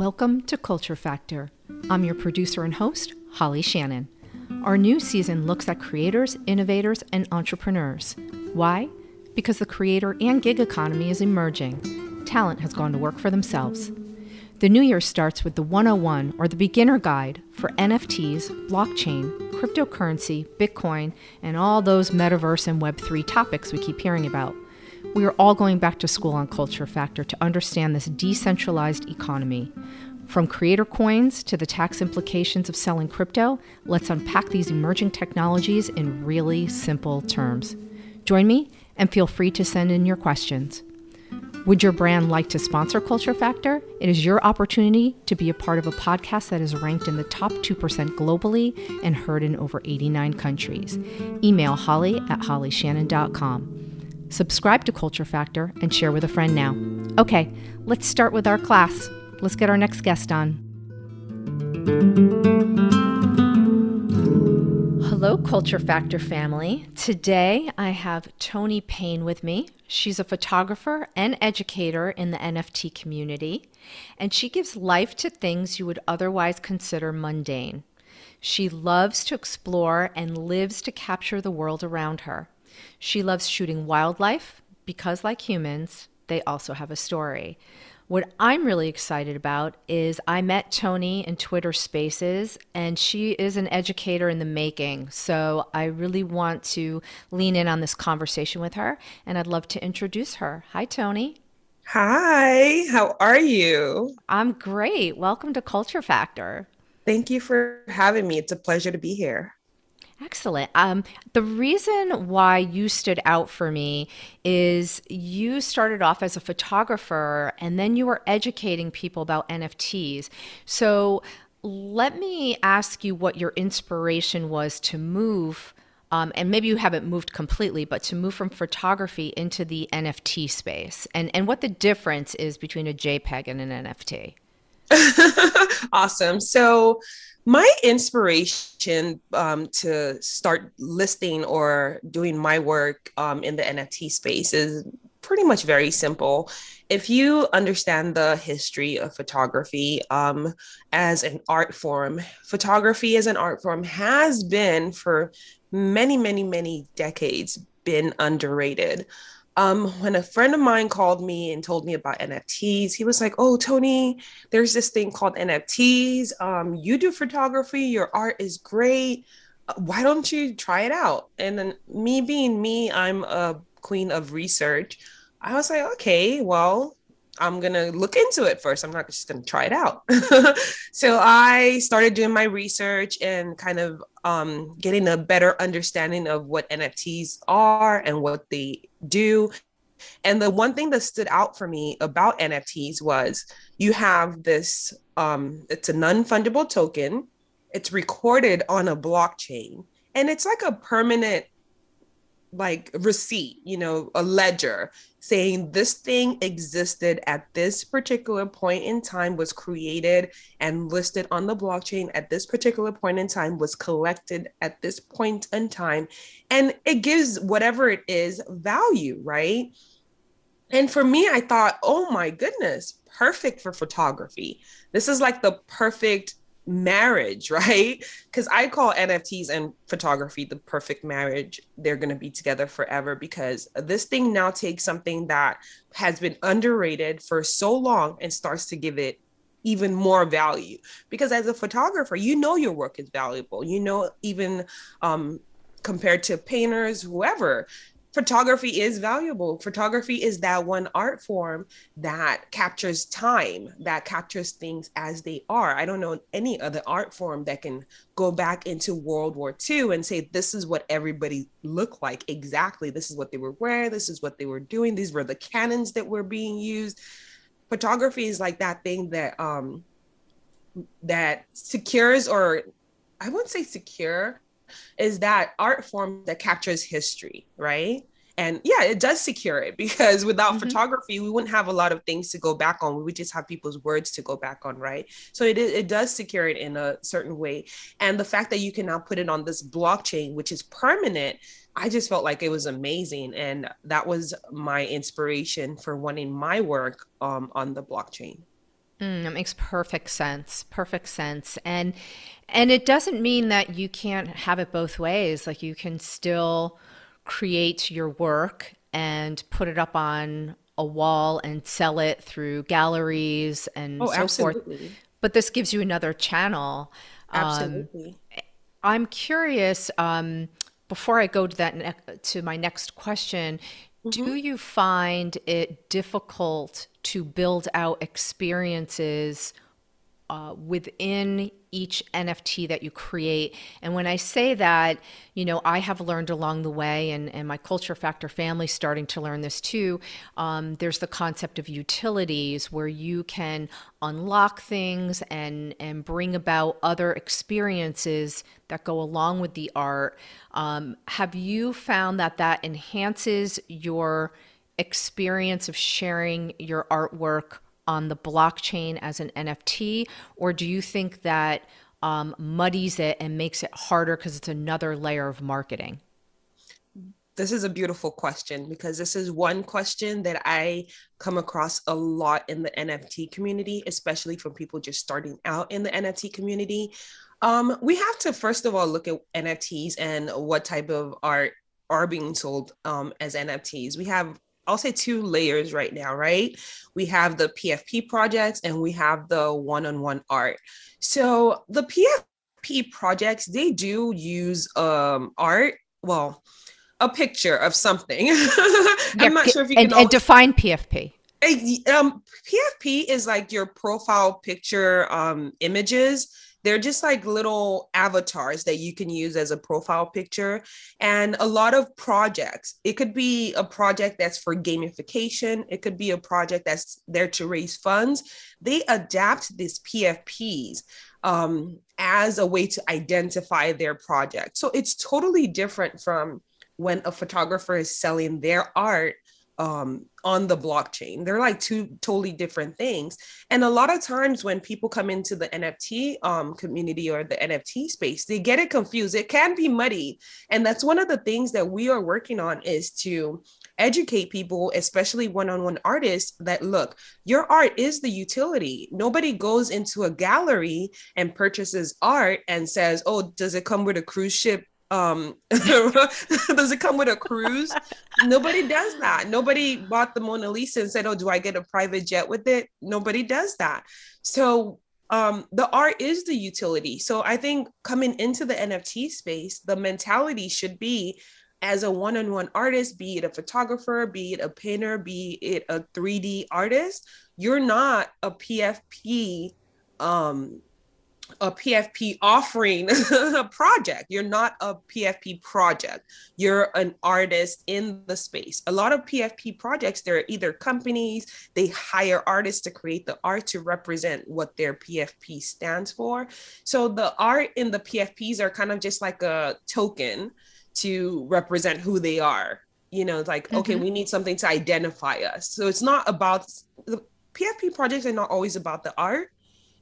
Welcome to Culture Factor. I'm your producer and host, Holly Shannon. Our new season looks at creators, innovators, and entrepreneurs. Why? Because the creator and gig economy is emerging. Talent has gone to work for themselves. The new year starts with the 101 or the beginner guide for NFTs, blockchain, cryptocurrency, Bitcoin, and all those metaverse and Web3 topics we keep hearing about. We are all going back to school on Culture Factor to understand this decentralized economy. From creator coins to the tax implications of selling crypto, let's unpack these emerging technologies in really simple terms. Join me and feel free to send in your questions. Would your brand like to sponsor Culture Factor? It is your opportunity to be a part of a podcast that is ranked in the top 2% globally and heard in over 89 countries. Email holly at hollyshannon.com. Subscribe to Culture Factor and share with a friend now. Okay, let's start with our class. Let's get our next guest on. Hello, Culture Factor family. Today I have Toni Payne with me. She's a photographer and educator in the NFT community, and she gives life to things you would otherwise consider mundane. She loves to explore and lives to capture the world around her. She loves shooting wildlife because, like humans, they also have a story. What I'm really excited about is I met Toni in Twitter Spaces, and she is an educator in the making. So I really want to lean in on this conversation with her, and I'd love to introduce her. Hi, Toni. Hi, how are you? I'm great. Welcome to Culture Factor. Thank you for having me. It's a pleasure to be here. Excellent. Um, the reason why you stood out for me is you started off as a photographer and then you were educating people about NFTs. So let me ask you what your inspiration was to move. Um, and maybe you haven't moved completely, but to move from photography into the NFT space, and and what the difference is between a JPEG and an NFT. awesome. So my inspiration um, to start listing or doing my work um, in the NFT space is pretty much very simple. If you understand the history of photography um, as an art form, photography as an art form has been for many, many, many decades been underrated um, when a friend of mine called me and told me about NFTs, he was like, "Oh, Toni, there's this thing called NFTs. Um, you do photography. Your art is great. Uh, why don't you try it out?" And then me being me, I'm a queen of research. I was like, "Okay, well, I'm to look into it first. I'm not just to try it out. so I started doing my research and kind of um, getting a better understanding of what NFTs are and what they do. And the one thing that stood out for me about NFTs was you have this, um, it's a non fungible token, it's recorded on a blockchain, and it's like a permanent like receipt, you know, a ledger saying this thing existed at this particular point in time, was created and listed on the blockchain at this particular point in time, was collected at this point in time. And it gives whatever it is value, right? And for me, I thought, oh my goodness, perfect for photography. This is like the perfect marriage, right? Because I call NFTs and photography the perfect marriage. They're going to be together forever because this thing now takes something that has been underrated for so long and starts to give it even more value. Because as a photographer, you know your work is valuable. You know, even um, compared to painters, whoever, photography is valuable. Photography is that one art form that captures time, that captures things as they are. I don't know any other art form that can go back into World War II and say, this is what everybody looked like exactly. This is what they were wearing. This is what they were doing. These were the cannons that were being used. Photography is like that thing that, um, that secures or I wouldn't say secure, is that art form that captures history, right? And yeah, it does secure it because without mm-hmm. photography, we wouldn't have a lot of things to go back on. We would just have people's words to go back on, right? So it it does secure it in a certain way. And the fact that you can now put it on this blockchain, which is permanent, I just felt like it was amazing. And that was my inspiration for wanting my work um, on the blockchain. Mm, that makes perfect sense. Perfect sense. And and it doesn't mean that you can't have it both ways. Like you can still create your work and put it up on a wall and sell it through galleries and oh, so absolutely. forth. But this gives you another channel. Um, absolutely. Um, I'm curious. Um, before I go to that ne- to my next question, mm-hmm. do you find it difficult to build out experiences uh, within each NFT that you create. And when I say that, you know, I have learned along the way, and, and my Culture Factor family starting to learn this too. Um, there's the concept of utilities where you can unlock things and and bring about other experiences that go along with the art. Um, have you found that that enhances your experience of sharing your artwork? On the blockchain as an NFT, or do you think that um, muddies it and makes it harder because it's another layer of marketing? This is a beautiful question because this is one question that I come across a lot in the NFT community, especially from people just starting out in the NFT community. Um, we have to first of all look at NFTs and what type of art are being sold um, as NFTs. We have I'll say two layers right now, right? We have the PFP projects and we have the one-on-one art. So the PFP projects, they do use um art, well, a picture of something. I'm not sure if you can and, define PFP. Um, PFP is like your profile picture um, images they're just like little avatars that you can use as a profile picture. And a lot of projects, it could be a project that's for gamification, it could be a project that's there to raise funds. They adapt these PFPs um, as a way to identify their project. So it's totally different from when a photographer is selling their art um, on the blockchain. They're like two totally different things. And a lot of times when people come into the NFT um, community or the NFT space, they get it confused. It can be muddy. And that's one of the things that we are working on is to educate people, especially one-on-one artists, that look, your art is the utility. Nobody goes into a gallery and purchases art and says, "Oh, does it come with a cruise ship um does it come with a cruise? Nobody does that. Nobody bought the mona lisa and said oh do i get a private jet with it? Nobody does that. So um the art is the utility. So i think coming into the nft space the mentality should be as a one-on-one artist be it a photographer be it a painter be it a 3d artist you're not a pfp um a PFP offering a project. You're not a PFP project. You're an artist in the space. A lot of PFP projects, they're either companies, they hire artists to create the art to represent what their PFP stands for. So the art in the PFPs are kind of just like a token to represent who they are. You know, it's like, mm-hmm. okay, we need something to identify us. So it's not about the PFP projects are not always about the art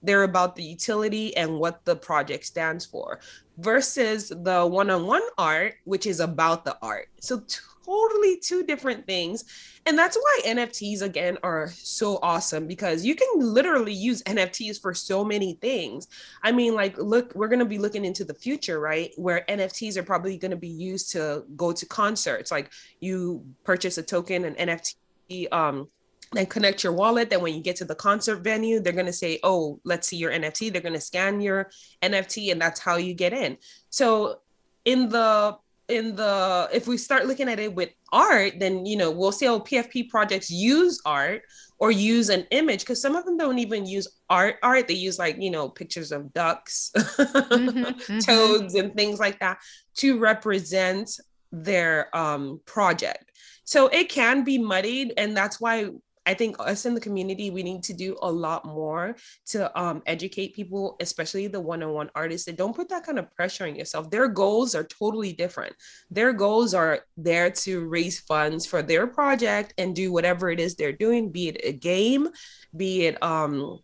they're about the utility and what the project stands for versus the one-on-one art which is about the art. So totally two different things. And that's why nfts again are so awesome because you can literally use nfts for so many things. I mean like look we're going to be looking into the future right? Where nfts are probably going to be used to go to concerts. Like you purchase a token an nft um then connect your wallet. Then when you get to the concert venue, they're going to say, oh, let's see your NFT. They're going to scan your NFT and that's how you get in. So in the in the if we start looking at it with art then you know we'll say oh pfp projects use art or use an image because some of them don't even use art art they use like you know pictures of ducks mm-hmm, mm-hmm. toads and things like that to represent their um project so it can be muddied and that's why I think us in the community, we need to do a lot more to um, educate people, especially the one on one artists, and don't put that kind of pressure on yourself. Their goals are totally different. Their goals are there to raise funds for their project and do whatever it is they're doing, be it a game, be it, um,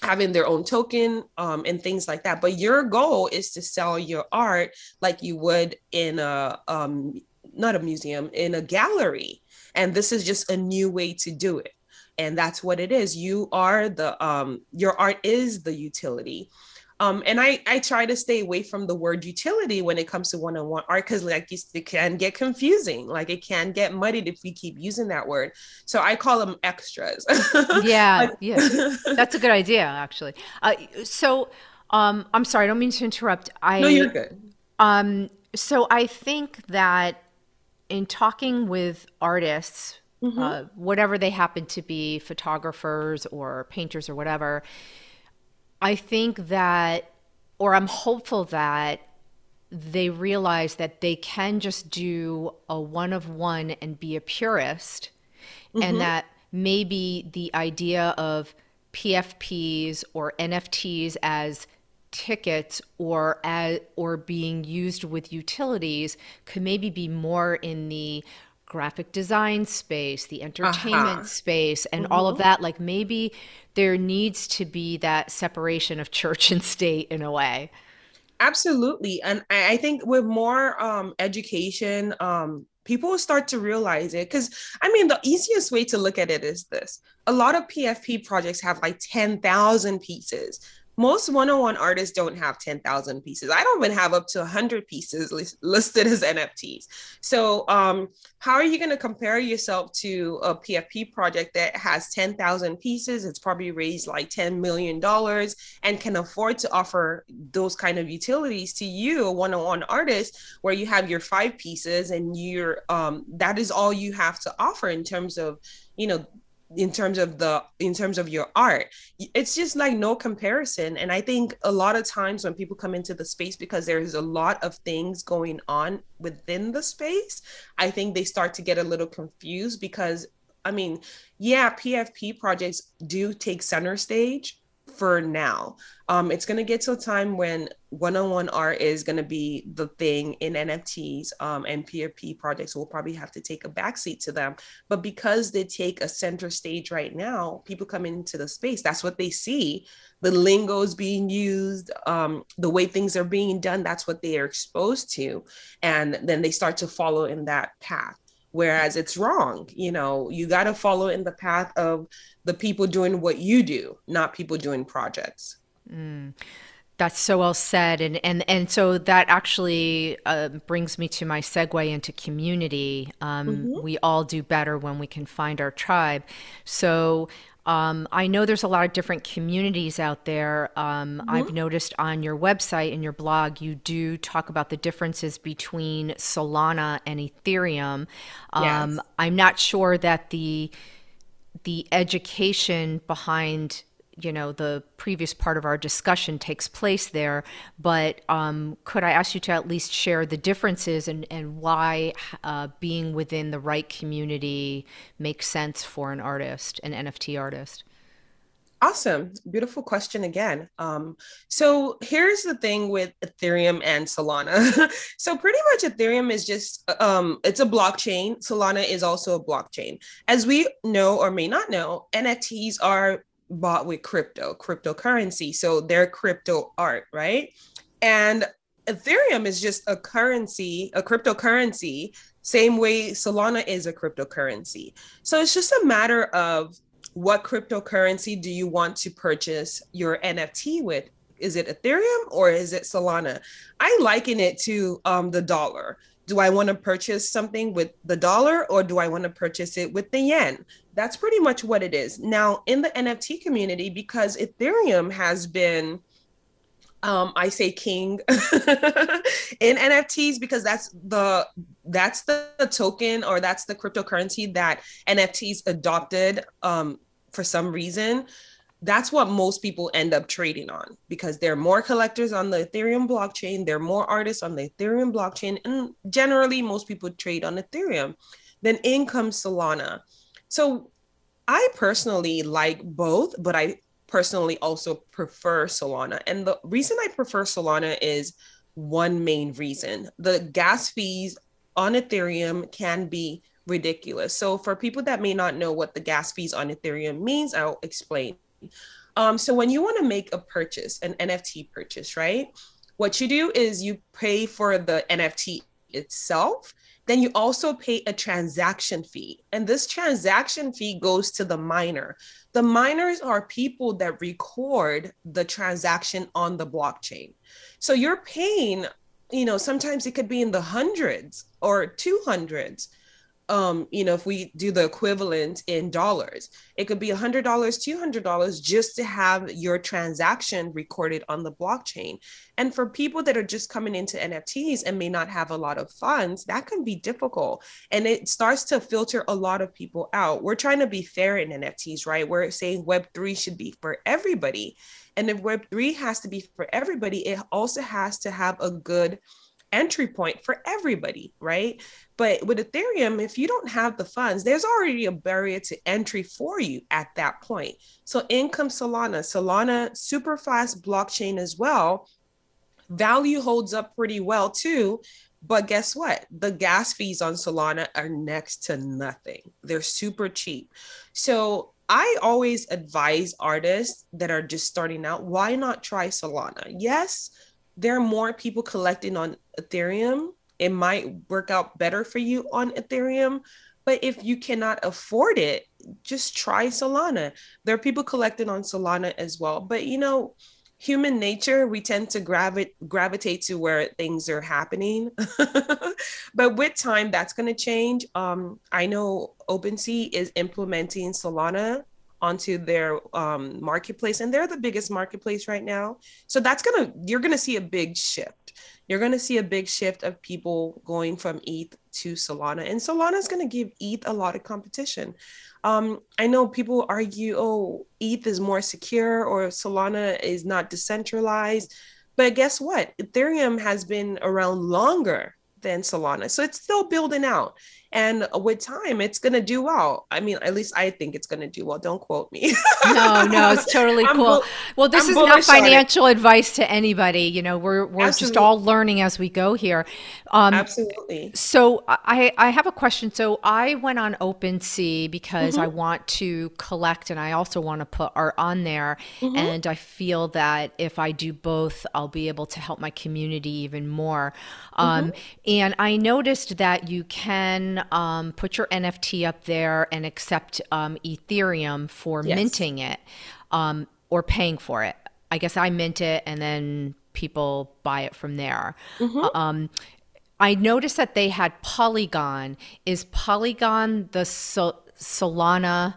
having their own token um, and things like that. But your goal is to sell your art like you would in a um, not a museum, in a gallery. And this is just a new way to do it and that's what it is. You are the um your art is the utility. Um, and I, I try to stay away from the word utility when it comes to one-on-one art because like it can get confusing. Like it can get muddied if we keep using that word. So i call them extras. Yeah yeah. That's a good idea actually. Uh, so um, i'm sorry i don't mean to interrupt. I no you're good. um, so i think that in talking with artists mm-hmm. uh, whatever they happen to be photographers or painters or whatever I think that, or I'm hopeful that they realize that they can just do a one of one and be a purist, mm-hmm. and that maybe the idea of PFPs or NFTs as tickets or as or being used with utilities could maybe be more in the graphic design space, the entertainment uh-huh. space, and mm-hmm. all of that. Like maybe there needs to be that separation of church and state in a way. Absolutely. And I think with more um, education, um, people will start to realize it. Because, I mean, the easiest way to look at it is this a lot of PFP projects have like 10,000 pieces most one-on-one artists don't have 10,000 pieces. I don't even have up to 100 pieces li- listed as NFTs. So, um, how are you going to compare yourself to a PFP project that has 10,000 pieces? It's probably raised like $10 million and can afford to offer those kind of utilities to you, a one-on-one artist, where you have your five pieces and you're um, that is all you have to offer in terms of you know in terms of the in terms of your art it's just like no comparison. And i think a lot of times when people come into the space because there's a lot of things going on within the space i think they start to get a little confused because i mean yeah pfp projects do take center stage for now. Um, it's going to get to a time when one-on-one art is going to be the thing in NFTs, um, and PFP projects will probably have to take a backseat to them. But because they take a center stage right now, people come into the space. That's what they see. The lingo is being used, um, the way things are being done. That's what they are exposed to, and then they start to follow in that path whereas it's wrong you know you got to follow in the path of the people doing what you do not people doing projects mm. That's so well said, and and and so that actually uh, brings me to my segue into community. Um, mm-hmm. We all do better when we can find our tribe. So um, I know there's a lot of different communities out there. Um, mm-hmm. I've noticed on your website and your blog, you do talk about the differences between Solana and Ethereum. Um, yes. I'm not sure that the the education behind you know the previous part of our discussion takes place there but um, could i ask you to at least share the differences and, and why uh, being within the right community makes sense for an artist an nft artist Awesome. Beautiful question again. Um, so here's the thing with Ethereum and Solana. so pretty much Ethereum is just um, it's a blockchain. Solana is also a blockchain. As we know or may not know, NFTs are bought with crypto, cryptocurrency. So they're crypto art, right? And Ethereum is just a currency, a cryptocurrency, same way Solana is a cryptocurrency. So it's just a matter of what cryptocurrency do you want to purchase your NFT with? Is it Ethereum or is it Solana? I liken it to um, the dollar do I want to purchase something with the dollar or do I want to purchase it with the yen? That's pretty much what it is. Now, in the NFT community, because Ethereum has been um, I say king in NFTs because that's the that's the, token or that's the cryptocurrency that NFTs adopted um, for some reason that's what most people end up trading on because there are more collectors on the Ethereum blockchain, there are more artists on the Ethereum blockchain, and generally most people trade on Ethereum. Then in comes Solana. So I personally like both, but I personally also prefer Solana. And the reason I prefer Solana is one main reason. The gas fees on Ethereum can be ridiculous. So for people that may not know what the gas fees on Ethereum means, I'll explain. Um, so when you want to make a purchase, an NFT purchase, right? What you do is you pay for the NFT itself, then you also pay a transaction fee. And this transaction fee goes to the miner. The miners are people that record the transaction on the blockchain. So you're paying, you know, sometimes it could be in the hundreds or 200s um, you know, if we do the equivalent in dollars, it could be a $100, $200 just to have your transaction recorded on the blockchain. And for people that are just coming into NFTs and may not have a lot of funds, that can be difficult. And it starts to filter a lot of people out. We're trying to be fair in NFTs, right? We're saying Web3 should be for everybody. And if Web3 has to be for everybody, it also has to have a good entry point for everybody, right? But with Ethereum, if you don't have the funds, there's already a barrier to entry for you at that point. So in comes Solana. Solana, super fast blockchain as well. Value holds up pretty well too. But guess what? The gas fees on Solana are next to nothing. They're super cheap. So I always advise artists that are just starting out, why not try Solana? Yes, there are more people collecting on Ethereum. It might work out better for you on Ethereum. But if you cannot afford it, just try Solana. There are people collecting on Solana as well. But you know, human nature, we tend to gravi- gravitate to where things are happening. but with time, that's going to change. Um, I know OpenSea is implementing Solana onto their um, marketplace and they're the biggest marketplace right now. So that's gonna you're gonna see a big shift. You're gonna see a big shift of people going from eth to solana and solana is gonna give eth a lot of competition. Um, i know people argue oh eth is more secure or solana is not decentralized but guess what? Ethereum has been around longer than solana so it's still building out and with time it's going to do well i mean at least i think it's going to do well don't quote me no no it's totally cool well this I'm is not financial advice to anybody you know we're we're Absolutely. just all learning as we go here um, Absolutely. So I, I have a question. So I went on OpenSea because mm-hmm. I want to collect and I also want to put art on there. Mm-hmm. And I feel that if I do both, I'll be able to help my community even more. Um, mm-hmm. And I noticed that you can um, put your NFT up there and accept um, Ethereum for yes. minting it um, or paying for it. I guess I mint it and then people buy it from there. Mm-hmm. Um, I noticed that they had Polygon. Is Polygon the Sol- Solana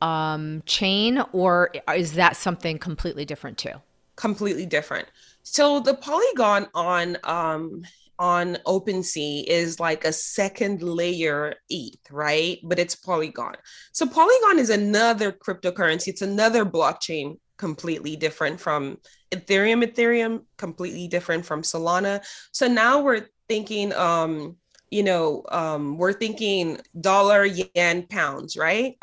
um, chain, or is that something completely different too? Completely different. So the Polygon on um, on OpenSea is like a second layer ETH, right? But it's Polygon. So Polygon is another cryptocurrency. It's another blockchain completely different from Ethereum. Ethereum completely different from Solana. So now we're thinking um you know, um, we're thinking dollar, yen, pounds, right?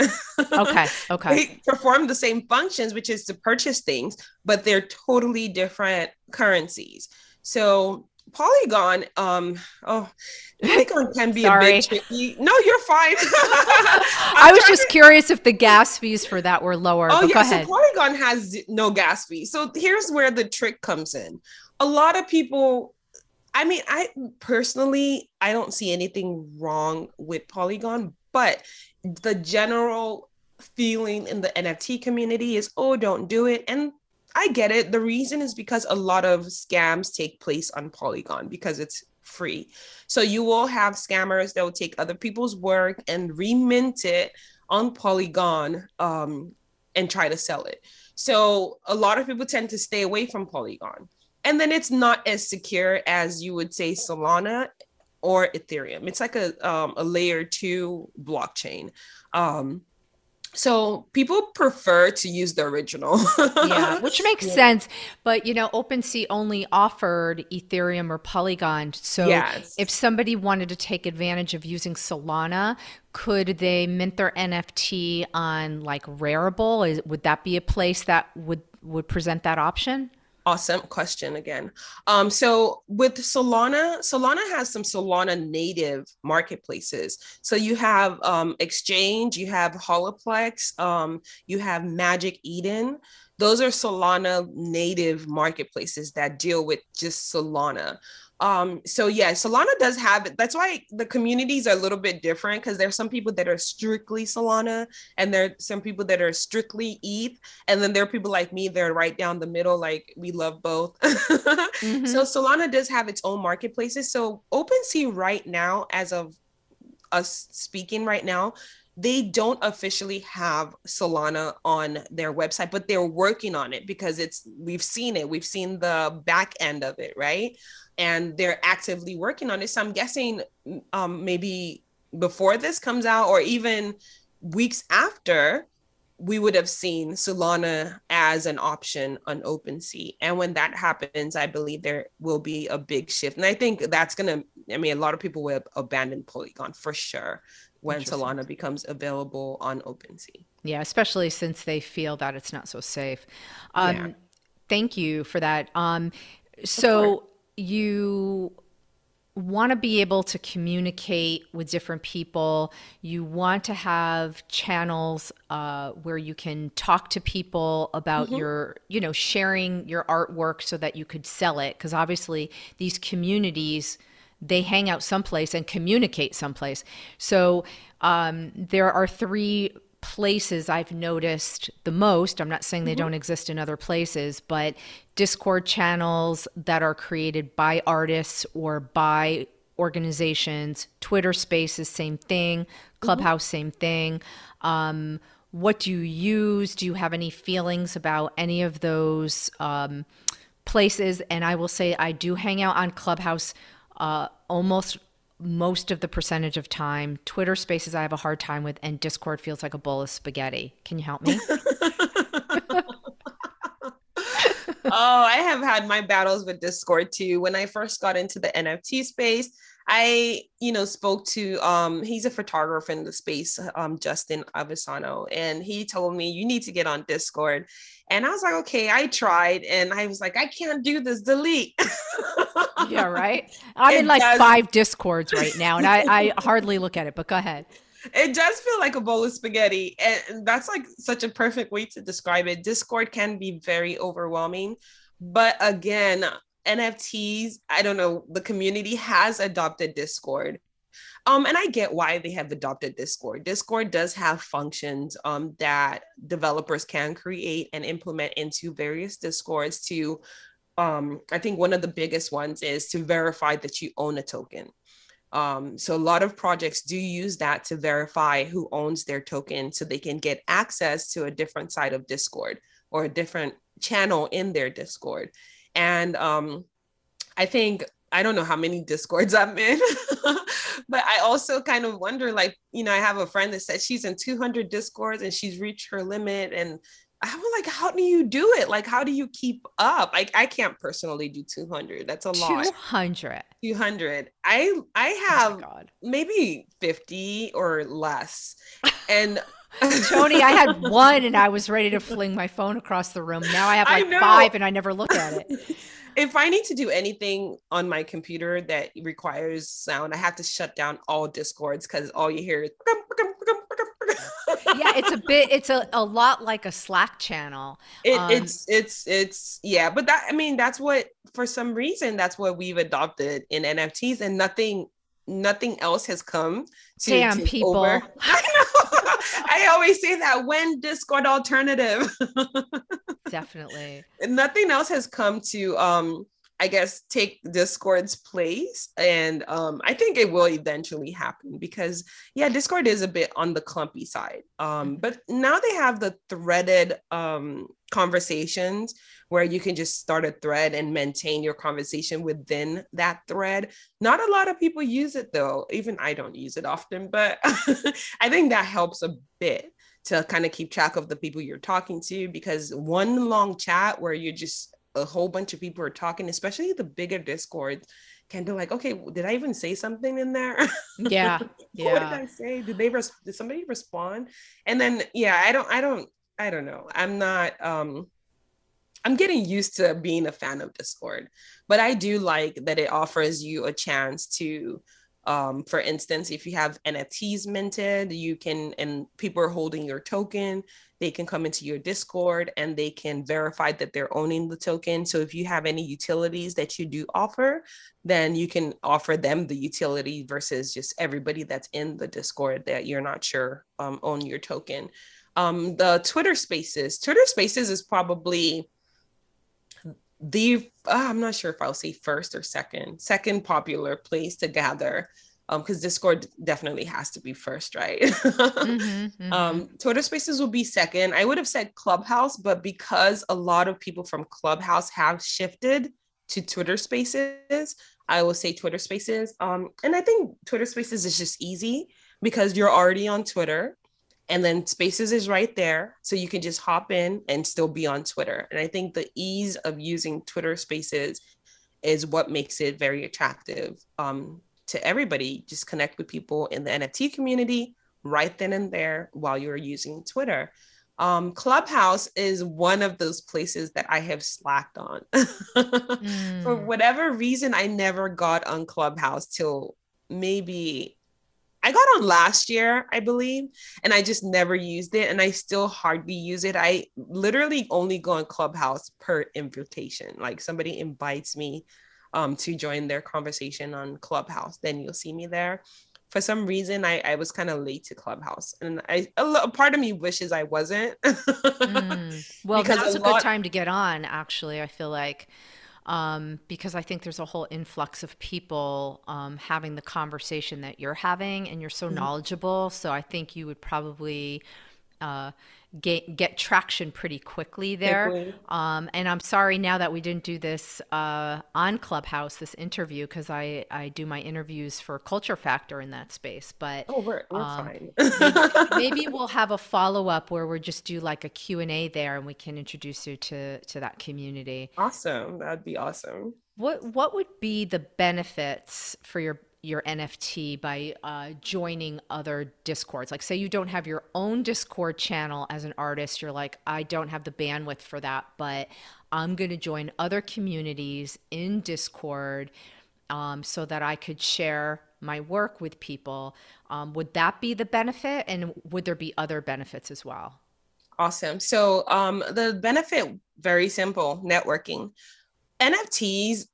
Okay. Okay. they perform the same functions, which is to purchase things, but they're totally different currencies. So Polygon, um, oh, Polygon can be a bit tricky. No, you're fine. I was just to... curious if the gas fees for that were lower. Oh, yeah. So Polygon has no gas fee. So here's where the trick comes in. A lot of people, I mean, I personally, I don't see anything wrong with Polygon, but the general feeling in the NFT community is, oh, don't do it. And I get it. The reason is because a lot of scams take place on Polygon because it's free. So you will have scammers that will take other people's work and remint it on Polygon um, and try to sell it. So a lot of people tend to stay away from Polygon. And then it's not as secure as you would say Solana or Ethereum. It's like a, um, a layer two blockchain. Um, so people prefer to use the original. yeah, which makes yeah. sense. But you know, OpenSea only offered Ethereum or Polygon. So yes. if somebody wanted to take advantage of using Solana, could they mint their NFT on like Rarible? Is, would that be a place that would would present that option? Awesome question again. Um, so with Solana, Solana has some Solana native marketplaces. So you have um, Exchange, you have Holaplex, um, you have Magic Eden. Those are Solana native marketplaces that deal with just Solana. Um, so yeah, Solana does have it. That's why the communities are a little bit different because there's some people that are strictly Solana, and there are some people that are strictly ETH, and then there are people like me, they're right down the middle, like we love both. mm-hmm. So Solana does have its own marketplaces. So OpenSea right now, as of us speaking right now, they don't officially have Solana on their website, but they're working on it because it's we've seen it. We've seen the back end of it, right? And they're actively working on it. So I'm guessing um, maybe before this comes out or even weeks after, we would have seen Solana as an option on OpenSea. And when that happens, I believe there will be a big shift. And I think that's going to, I mean, a lot of people will abandon Polygon for sure when Solana becomes available on OpenSea. Yeah, especially since they feel that it's not so safe. Um, yeah. Thank you for that. Um, so you want to be able to communicate with different people. You want to have channels uh, where you can talk to people about mm-hmm. your, you know, sharing your artwork so that you could sell it. Because obviously, these communities they hang out someplace and communicate someplace. So um, there are three places I've noticed the most. I'm not saying they mm-hmm. don't exist in other places, but Discord channels that are created by artists or by organizations, Twitter Spaces, same thing. Clubhouse, mm-hmm. same thing. Um, what do you use? Do you have any feelings about any of those um, places? And I will say, I do hang out on Clubhouse uh, almost most of the percentage of time. Twitter spaces I have a hard time with, and Discord feels like a bowl of spaghetti. Can you help me? oh, I have had my battles with Discord too. When I first got into the NFT space, I, you know, spoke to um he's a photographer in the space, um Justin Aversano, and he told me you need to get on Discord. And I was like, okay, I tried and I was like, I can't do this, delete. yeah, right. I'm it in like does... five discords right now and I, I hardly look at it, but go ahead. It does feel like a bowl of spaghetti. And that's like such a perfect way to describe it. Discord can be very overwhelming. But again, NFTs, I don't know, the community has adopted Discord. Um, and I get why they have adopted Discord. Discord does have functions um, that developers can create and implement into various Discords to, um, I think one of the biggest ones is to verify that you own a token. Um, so a lot of projects do use that to verify who owns their token so they can get access to a different side of Discord or a different channel in their Discord. And um, I think I don't know how many discords I'm in, but I also kind of wonder like, you know, I have a friend that said she's in 200 discords and she's reached her limit. And I'm like, how do you do it? Like, how do you keep up? Like, I can't personally do 200. That's a lot. 200. 200. I I oh have oh maybe 50 or less. And Toni, I had one and I was ready to fling my phone across the room. Now I have like I five and I never look at it. if I need to do anything on my computer that requires sound, I have to shut down all discords because all you hear is. yeah, it's a bit. It's a, a lot like a Slack channel. It, um, it's it's it's yeah, but that I mean that's what for some reason that's what we've adopted in NFTs, and nothing nothing else has come to damn people. Over. I know. I always say that when Discord alternative. Definitely. Nothing else has come to um I guess take Discord's place. And um, I think it will eventually happen because yeah, Discord is a bit on the clumpy side. Um, mm-hmm. but now they have the threaded um conversations where you can just start a thread and maintain your conversation within that thread. Not a lot of people use it though. Even I don't use it often, but I think that helps a bit to kind of keep track of the people you're talking to because one long chat where you just a whole bunch of people are talking, especially the bigger discords, can be like, okay, did I even say something in there? Yeah. yeah. what did I say? Did they res- did somebody respond? And then yeah, I don't I don't I don't know. I'm not um I'm getting used to being a fan of Discord, but I do like that it offers you a chance to Um, for instance, if you have NFTs minted, you can, and people are holding your token, they can come into your Discord and they can verify that they're owning the token. So if you have any utilities that you do offer, then you can offer them the utility versus just everybody that's in the Discord that you're not sure um, own your token. Um, the Twitter Spaces, Twitter Spaces is probably the uh, I'm not sure if I'll say first or second, second popular place to gather. Um, because Discord definitely has to be first, right? mm-hmm, mm-hmm. Um, Twitter Spaces will be second. I would have said Clubhouse, but because a lot of people from Clubhouse have shifted to Twitter Spaces, I will say Twitter Spaces. Um, and I think Twitter Spaces is just easy because you're already on Twitter and then spaces is right there so you can just hop in and still be on twitter. And i think the ease of using twitter spaces is what makes it very attractive um, to everybody. Just connect with people in the nft community right then and there while you're using twitter. Um, clubhouse is one of those places that i have slacked on. Mm. for whatever reason i never got on clubhouse till maybe I got on last year, I believe, and I just never used it and I still hardly use it. I literally only go on Clubhouse per invitation. Like somebody invites me um, to join their conversation on Clubhouse, then you'll see me there. For some reason, I, I was kind of late to Clubhouse, and I a, part of me wishes I wasn't. mm. Well, because now's a, a lot- good time to get on. Actually, I feel like um, because I think there's a whole influx of people um, having the conversation that you're having, and you're so mm-hmm. knowledgeable. So I think you would probably uh, get get traction pretty quickly there. Um, and I'm sorry now that we didn't do this uh, on Clubhouse, this interview, because I I do my interviews for Culture Factor in that space. But oh, we're, we're um, fine. maybe, maybe, we'll have a follow up where we just do like a Q and A there, and we can introduce you to to that community. Awesome, that'd be awesome. What what would be the benefits for your your NFT by uh, joining other discords. Like, say you don't have your own Discord channel as an artist, you're like, I don't have the bandwidth for that, but I'm going to join other communities in Discord um, so that I could share my work with people. Um, would that be the benefit? And would there be other benefits as well? Awesome. So, um, the benefit, very simple networking. NFTs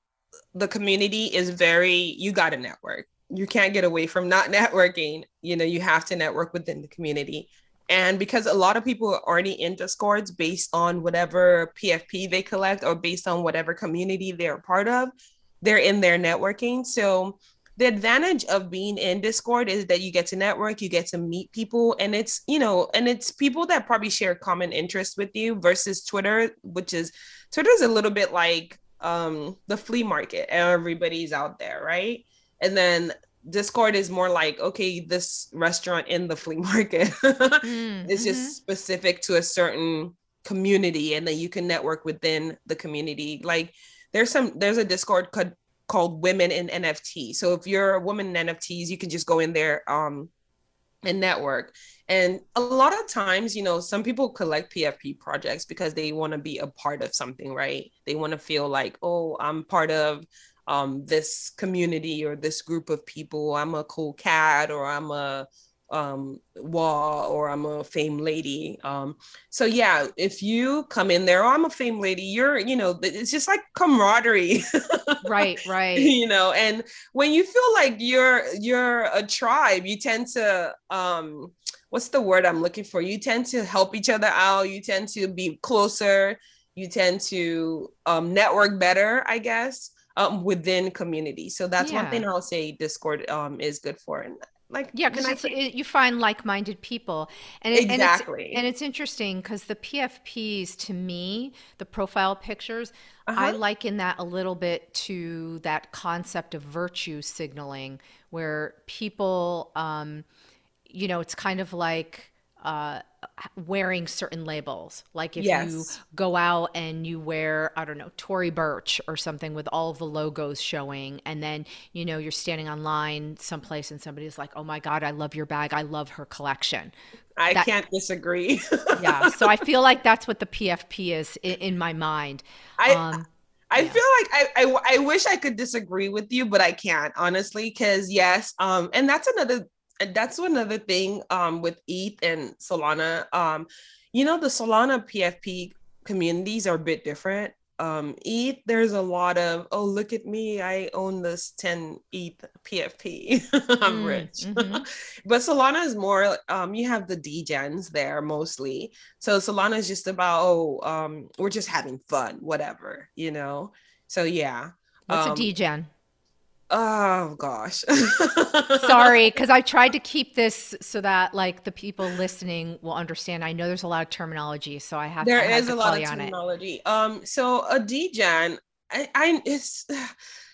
the community is very you got to network. You can't get away from not networking. You know you have to network within the community. And because a lot of people are already in discords based on whatever pfp they collect or based on whatever community they're part of they're in their networking. So the advantage of being in discord is that you get to network you get to meet people and it's you know and it's people that probably share common interests with you versus twitter which is twitter is a little bit like um the flea market. Everybody's out there right? And then discord is more like okay this restaurant in the flea market. Mm, is just mm-hmm. specific to a certain community and then you can network within the community. Like there's some there's a discord called called women in nft so if you're a woman in nfts you can just go in there um and network. And a lot of times, you know, some people collect PFP projects because they want to be a part of something, right? They want to feel like, oh, I'm part of um, this community or this group of people. I'm a cool cat or I'm a um wall or I'm a fame lady. Um so yeah, if you come in there, oh, I'm a fame lady, you're, you know, it's just like camaraderie. right, right. you know, and when you feel like you're you're a tribe, you tend to um what's the word I'm looking for? You tend to help each other out, you tend to be closer, you tend to um network better, I guess. Um, within community. So that's yeah. one thing I'll say Discord um, is good for. And like yeah because you find like-minded people and it, exactly and it's, and it's interesting because the pfps to me the profile pictures uh-huh. i liken that a little bit to that concept of virtue signaling where people um, you know it's kind of like uh, wearing certain labels. Like if yes. you go out and you wear, I don't know, Tory Burch or something with all the logos showing, and then, you know, you're standing online someplace and somebody's like, oh my God, I love your bag. I love her collection. I that, can't disagree. yeah. So I feel like that's what the PFP is in, in my mind. I, um, I yeah. feel like I, I I wish I could disagree with you, but I can't honestly, because yes, um, and that's another that's another thing um with ETH and Solana. Um, you know, the Solana PFP communities are a bit different um ETH, there's a lot of, oh, look at me, I own this 10 ETH PFP. I'm mm, rich. Mm-hmm. but Solana is more, um, you have the degens there mostly. So Solana is just about, oh, um, we're just having fun, whatever, you know? So yeah. What's um, a degen? Oh gosh. Sorry, because I tried to keep this so that like the people listening will understand. I know there's a lot of terminology, so I have there I is a lot of terminology. Um, so a degen, I, I it's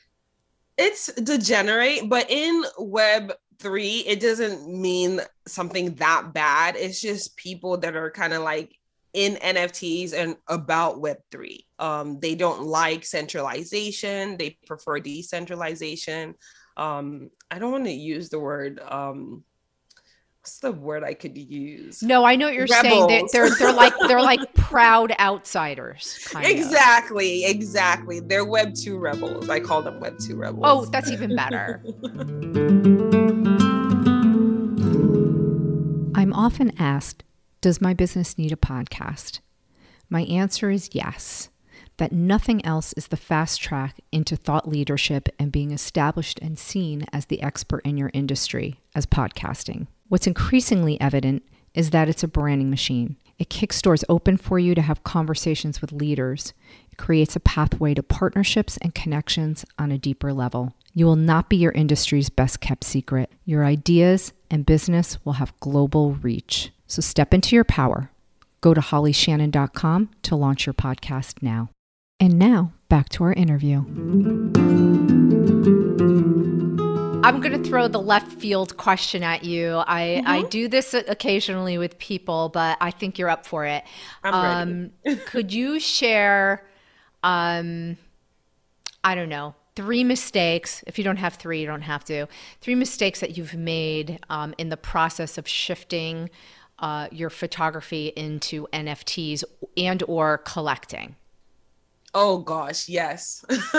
it's degenerate, but in Web three, it doesn't mean something that bad. It's just people that are kind of like in NFTs and about Web3. Um, they don't like centralization, they prefer decentralization. Um, I don't want to use the word. Um, what's the word I could use? No, I know what you're Rebels. saying. They, they're they're like they're like proud outsiders. Exactly, of. exactly. They're Web two rebels. I call them Web two rebels. Oh, that's even better. I'm often asked does my business need a podcast? My answer is yes, that nothing else is the fast track into thought leadership and being established and seen as the expert in your industry as podcasting. What's increasingly evident is that it's a branding machine. It kicks doors open for you to have conversations with leaders. It creates a pathway to partnerships and connections on a deeper level. You will not be your industry's best kept secret. Your ideas and business will have global reach. So step into your power. Go to hollyshannon.com to launch your podcast now. And now, back to our interview. I'm going to throw the left field question at you. I, mm-hmm. I do this occasionally with people, but I think you're up for it. I'm um, could you share, um, I don't know, three mistakes? If you don't have three, you don't have to. Three mistakes that you've made um, in the process of shifting uh, your photography into NFTs and or collecting? Oh gosh, yes. so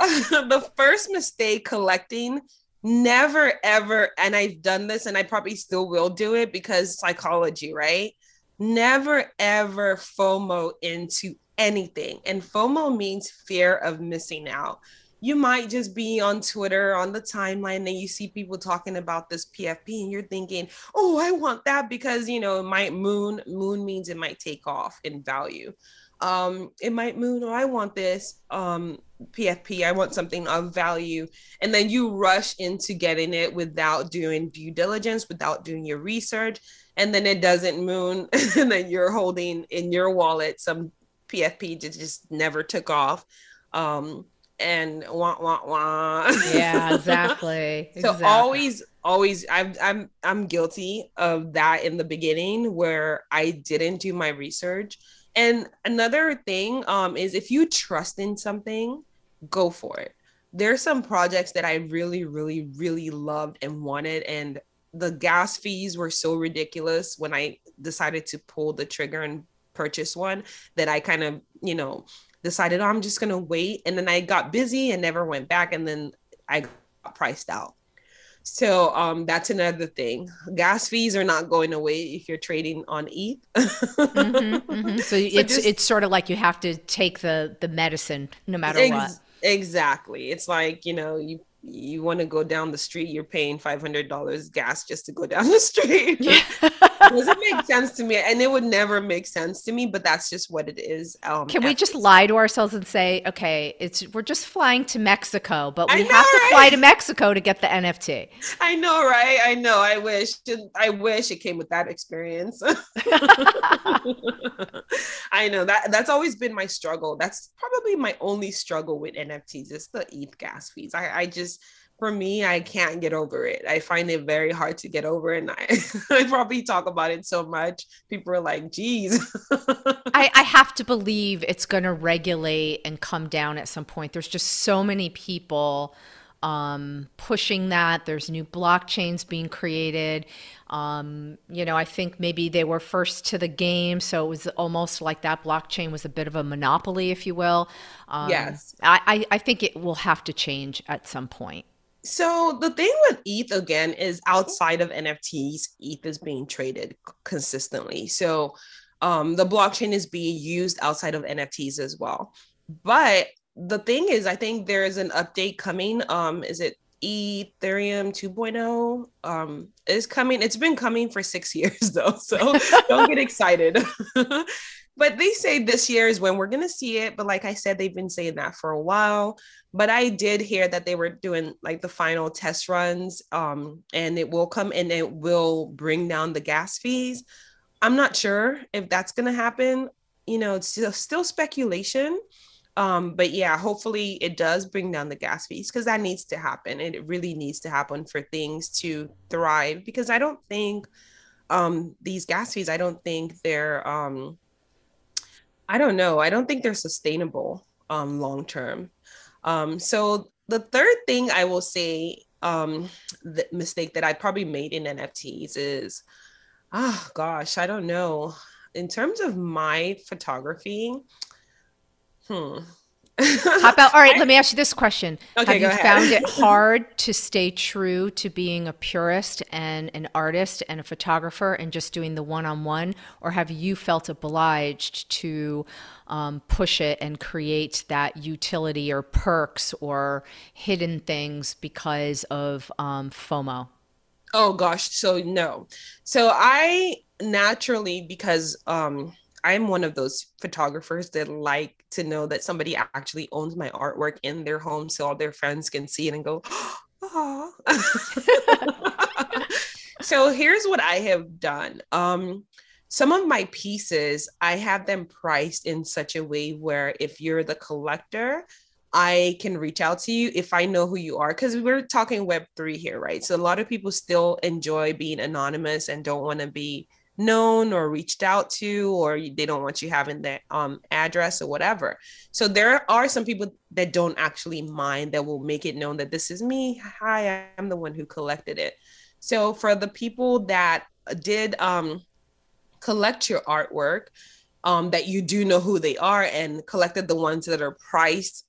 the first mistake collecting never ever and I've done this and I probably still will do it because psychology, right? Never ever FOMO into anything. And FOMO means fear of missing out you might just be on Twitter on the timeline and you see people talking about this PFP and you're thinking, oh, I want that because you know it might moon. Moon means it might take off in value. Um, it might moon, oh, I want this um PFP, I want something of value. And then you rush into getting it without doing due diligence, without doing your research. And then it doesn't moon, and then you're holding in your wallet some PFP that just never took off. Um, and wah wah wah. Yeah, exactly. so exactly. always, always, I'm I'm I'm guilty of that in the beginning where I didn't do my research. And another thing um, is if you trust in something, go for it. There's some projects that I really, really, really loved and wanted, and the gas fees were so ridiculous when I decided to pull the trigger and purchase one that I kind of, you know, decided, oh, I'm just going to wait. And then I got busy and never went back. And then I got priced out. So um, that's another thing. Gas fees are not going away if you're trading on ETH. mm-hmm, mm-hmm. So, so, it's just, it's sort of like you have to take the the medicine no matter ex- what. Exactly. It's like you know you you want to go down the street, you're paying five hundred dollars gas just to go down the street. doesn't make sense to me, and it would never make sense to me. But that's just what it is. Um, Can we just lie to ourselves and say, okay, it's we're just flying to Mexico, but we know, have to right? fly to Mexico to get the NFT. I know, right? I know. I wish. I wish it came with that experience. I know that that's always been my struggle. That's probably my only struggle with NFTs is the ETH gas fees. I, I just for me, I can't get over it. I find it very hard to get over it. And I, I probably talk about it so much. People are like, geez. I, I have to believe it's going to regulate and come down at some point. There's just so many people um, pushing that. There's new blockchains being created. Um, you know, I think maybe they were first to the game, so it was almost like that blockchain was a bit of a monopoly, if you will. Um, yes, I, I, I think it will have to change at some point. So the thing with ETH again is outside of NFTs, ETH is being traded consistently. So um, the blockchain is being used outside of NFTs as well. But the thing is, I think there is an update coming. Um, is it Ethereum 2.0 um, is coming. It's been coming for six years though, so don't get excited. but they say this year is when we're gonna see it. But like I said, they've been saying that for a while. But I did hear that they were doing like the final test runs, um, and it will come and it will bring down the gas fees. I'm not sure if that's gonna happen. You know, it's still, still speculation um, but yeah, hopefully it does bring down the gas fees because that needs to happen. It really needs to happen for things to thrive because I don't think um, these gas fees, I don't think they're, um, I don't know, I don't think they're sustainable um, long term. Um, so the third thing I will say, um, the mistake that I probably made in NFTs is, oh gosh, I don't know. In terms of my photography, Hmm. How about all right? Let me ask you this question: okay, Have you ahead. found it hard to stay true to being a purist and an artist and a photographer and just doing the one-on-one, or have you felt obliged to um, push it and create that utility or perks or hidden things because of um, FOMO? Oh gosh, so no. So I naturally because um I'm one of those photographers that like to know that somebody actually owns my artwork in their home so all their friends can see it and go, oh. so here's what I have done. Um, some of my pieces, I have them priced in such a way where if you're the collector, I can reach out to you if I know who you are because we're talking Web3 here, right? So a lot of people still enjoy being anonymous and don't want to be known or reached out to or they don't want you having that um, address or whatever. So there are some people that don't actually mind that will make it known that this is me. Hi i'm the one who collected it. So for the people that did um, collect your artwork um, that you do know who they are and collected the ones that are priced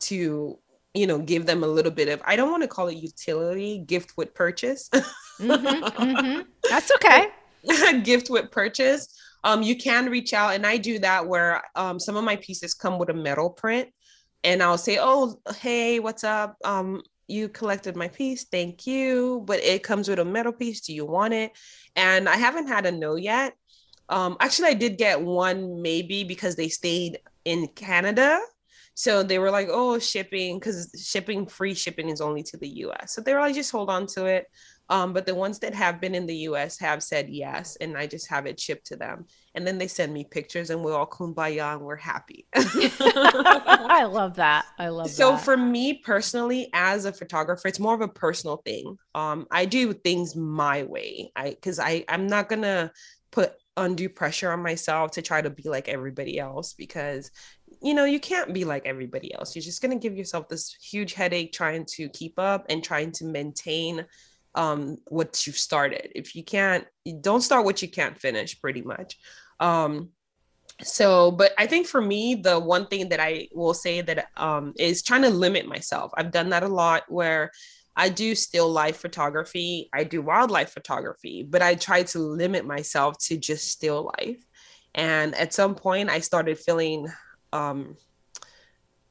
to you know give them a little bit of i don't want to call it utility gift with purchase. Mm-hmm, mm-hmm. that's okay gift with purchase, um, you can reach out. And I do that where um, some of my pieces come with a metal print. And I'll say, oh, hey, what's up? Um, you collected my piece. Thank you. But it comes with a metal piece. Do you want it? And I haven't had a no yet. Um, actually, I did get one maybe because they stayed in Canada. So they were like, oh, shipping, because shipping, free shipping is only to the US. So they were like, just hold on to it. Um, but the ones that have been in the US have said yes, and I just have it shipped to them. And then they send me pictures, and we're all kumbaya and we're happy. I love that. I love that. so that. for me personally, as a photographer, it's more of a personal thing. Um, I do things my way. I because I I'm not gonna put undue pressure on myself to try to be like everybody else because you know you can't be like everybody else you're just going to give yourself this huge headache trying to keep up and trying to maintain um, what you've started. If you can't, don't start what you can't finish, pretty much. Um, so, but I think for me, the one thing that I will say that um, is trying to limit myself. I've done that a lot where I do still life photography, I do wildlife photography, but I try to limit myself to just still life. And at some point, I started feeling um,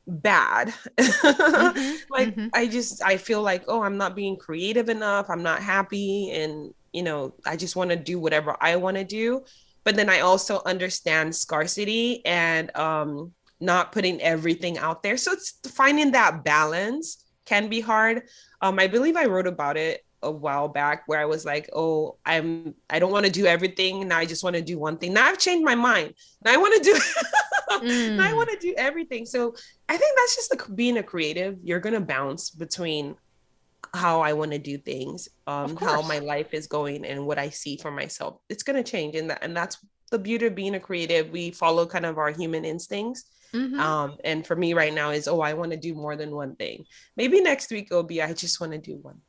bad mm-hmm, like mm-hmm. i just i feel like oh i'm not being creative enough i'm not happy and you know i just want to do whatever i want to do but then i also understand scarcity and um not putting everything out there so it's finding that balance can be hard um i believe i wrote about it a while back where I was like, oh, I'm I don't want to do everything. Now I just want to do one thing. Now I've changed my mind. Now I want to do mm. now I want to do everything. So I think that's just the being a creative. You're gonna bounce between how I want to do things, um, how my life is going and what I see for myself. It's gonna change. And that and that's the beauty of being a creative. We follow kind of our human instincts Mm-hmm. Um, and for me right now is, oh, I want to do more than one thing. Maybe next week it'll be, I just want to do one.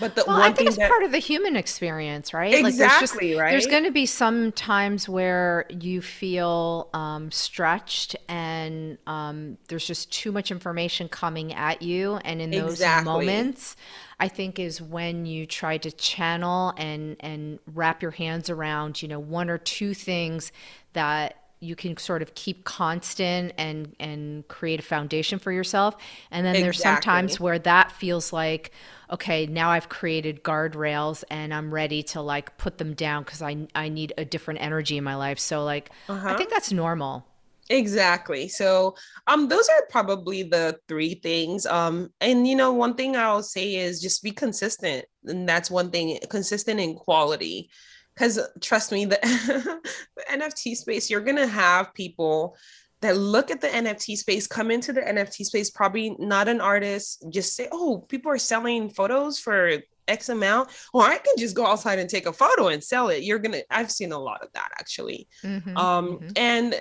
But the well, one I think it's that... part of the human experience, right? Exactly, like there's just, right. There's going to be some times where you feel um, stretched, and um, there's just too much information coming at you, and in those exactly. moments, I think is when you try to channel and and wrap your hands around, you know, one or two things that you can sort of keep constant and and create a foundation for yourself. And then exactly. there's sometimes where that feels like okay now i've created guardrails and i'm ready to like put them down because i i need a different energy in my life. So like uh-huh. i think that's normal. Exactly. So um those are probably the three things. Um and you know one thing i'll say is just be consistent. And that's one thing consistent in quality because trust me, the, the NFT space, you're gonna have people that look at the NFT space, come into the NFT space, probably not an artist, just say, oh, people are selling photos for X amount. Or I can just go outside and take a photo and sell it. You're gonna, I've seen a lot of that actually. Mm-hmm, um, mm-hmm. and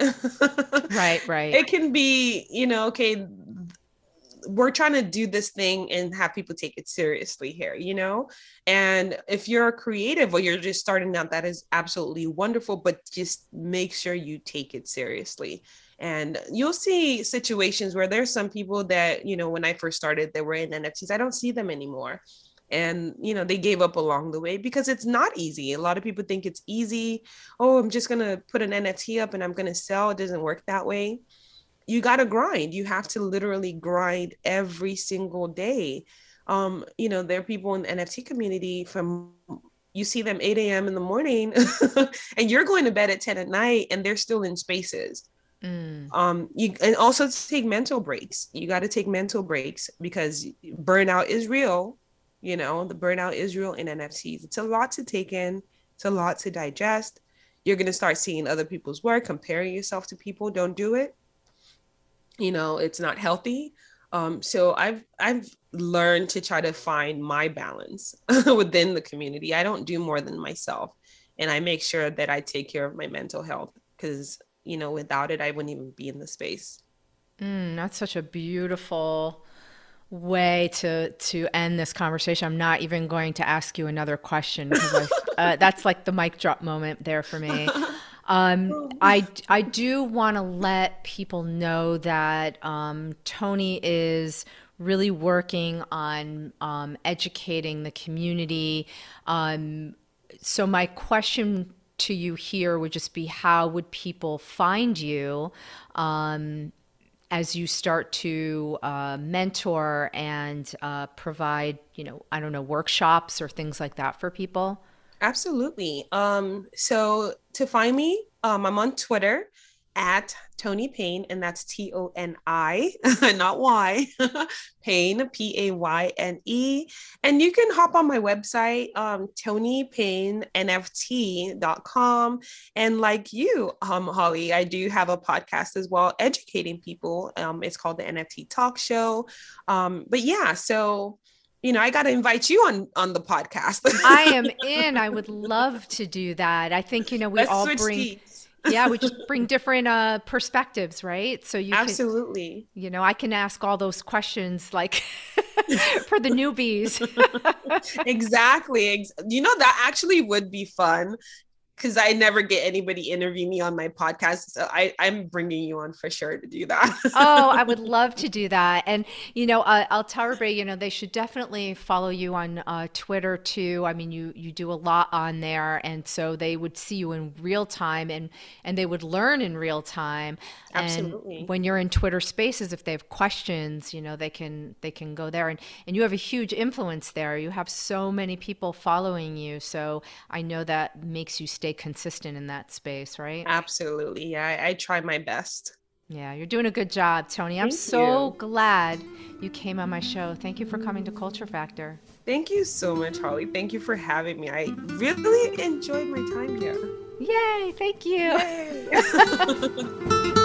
right, right. It can be, you know, okay, we're trying to do this thing and have people take it seriously here, you know? And if you're a creative or you're just starting out, that is absolutely wonderful, but just make sure you take it seriously. And you'll see situations where there's some people that, you know, when I first started, they were in NFTs. I don't see them anymore. And, you know, they gave up along the way because it's not easy. A lot of people think it's easy. Oh, I'm just going to put an NFT up and I'm going to sell. It doesn't work that way you got to grind. You have to literally grind every single day. Um, you know, there are people in the NFT community from you see them 8 a.m. in the morning and you're going to bed at 10 at night and they're still in spaces. Mm. Um, you and also take mental breaks. You got to take mental breaks because burnout is real. You know, the burnout is real in NFTs. It's a lot to take in, it's a lot to digest. You're going to start seeing other people's work, comparing yourself to people. Don't do it you know it's not healthy um, so i've i've learned to try to find my balance within the community i don't do more than myself and i make sure that i take care of my mental health because you know without it i wouldn't even be in the space mm, that's such a beautiful way to to end this conversation. I'm not even going to ask you another question because uh, that's like the mic drop moment there for me. Um, I, I do want to let people know that um, Toni is really working on um, educating the community. Um, so, my question to you here would just be how would people find you um, as you start to uh, mentor and uh, provide, you know, I don't know, workshops or things like that for people? Absolutely. Um, so to find me, um, I'm on Twitter at Toni Payne, and that's T O N I, not Y, Payne, P A Y N E. And you can hop on my website, um, ToniPayneNFT.com. And like you, um, Holly, I do have a podcast as well, educating people. Um, it's called the NFT Talk Show. Um, but yeah, so you know, I got to invite you on on the podcast. I am in. I would love to do that. I think you know we Let's all bring. Seats. yeah, we just bring different uh, perspectives, right? So you absolutely, can, you know, I can ask all those questions like for the newbies. exactly. You know that actually would be fun because I never get anybody interview me on my podcast. So I, I'm bringing you on for sure to do that. oh, I would love to do that. And, you know, uh, I'll tell everybody, you know, they should definitely follow you on uh, Twitter too. I mean, you, you do a lot on there. And so they would see you in real time and, and they would learn in real time. Absolutely. And when you're in Twitter spaces, if they have questions, you know, they can, they can go there and, and you have a huge influence there. You have so many people following you. So I know that makes you stay consistent in that space, right? Absolutely. Yeah, I, I try my best. Yeah, you're doing a good job, Toni. I'm so you. glad you came on my show. Thank you for coming to Culture Factor. Thank you so much, Holly. Thank you for having me. I really enjoyed my time here. Yay, thank you. Yay.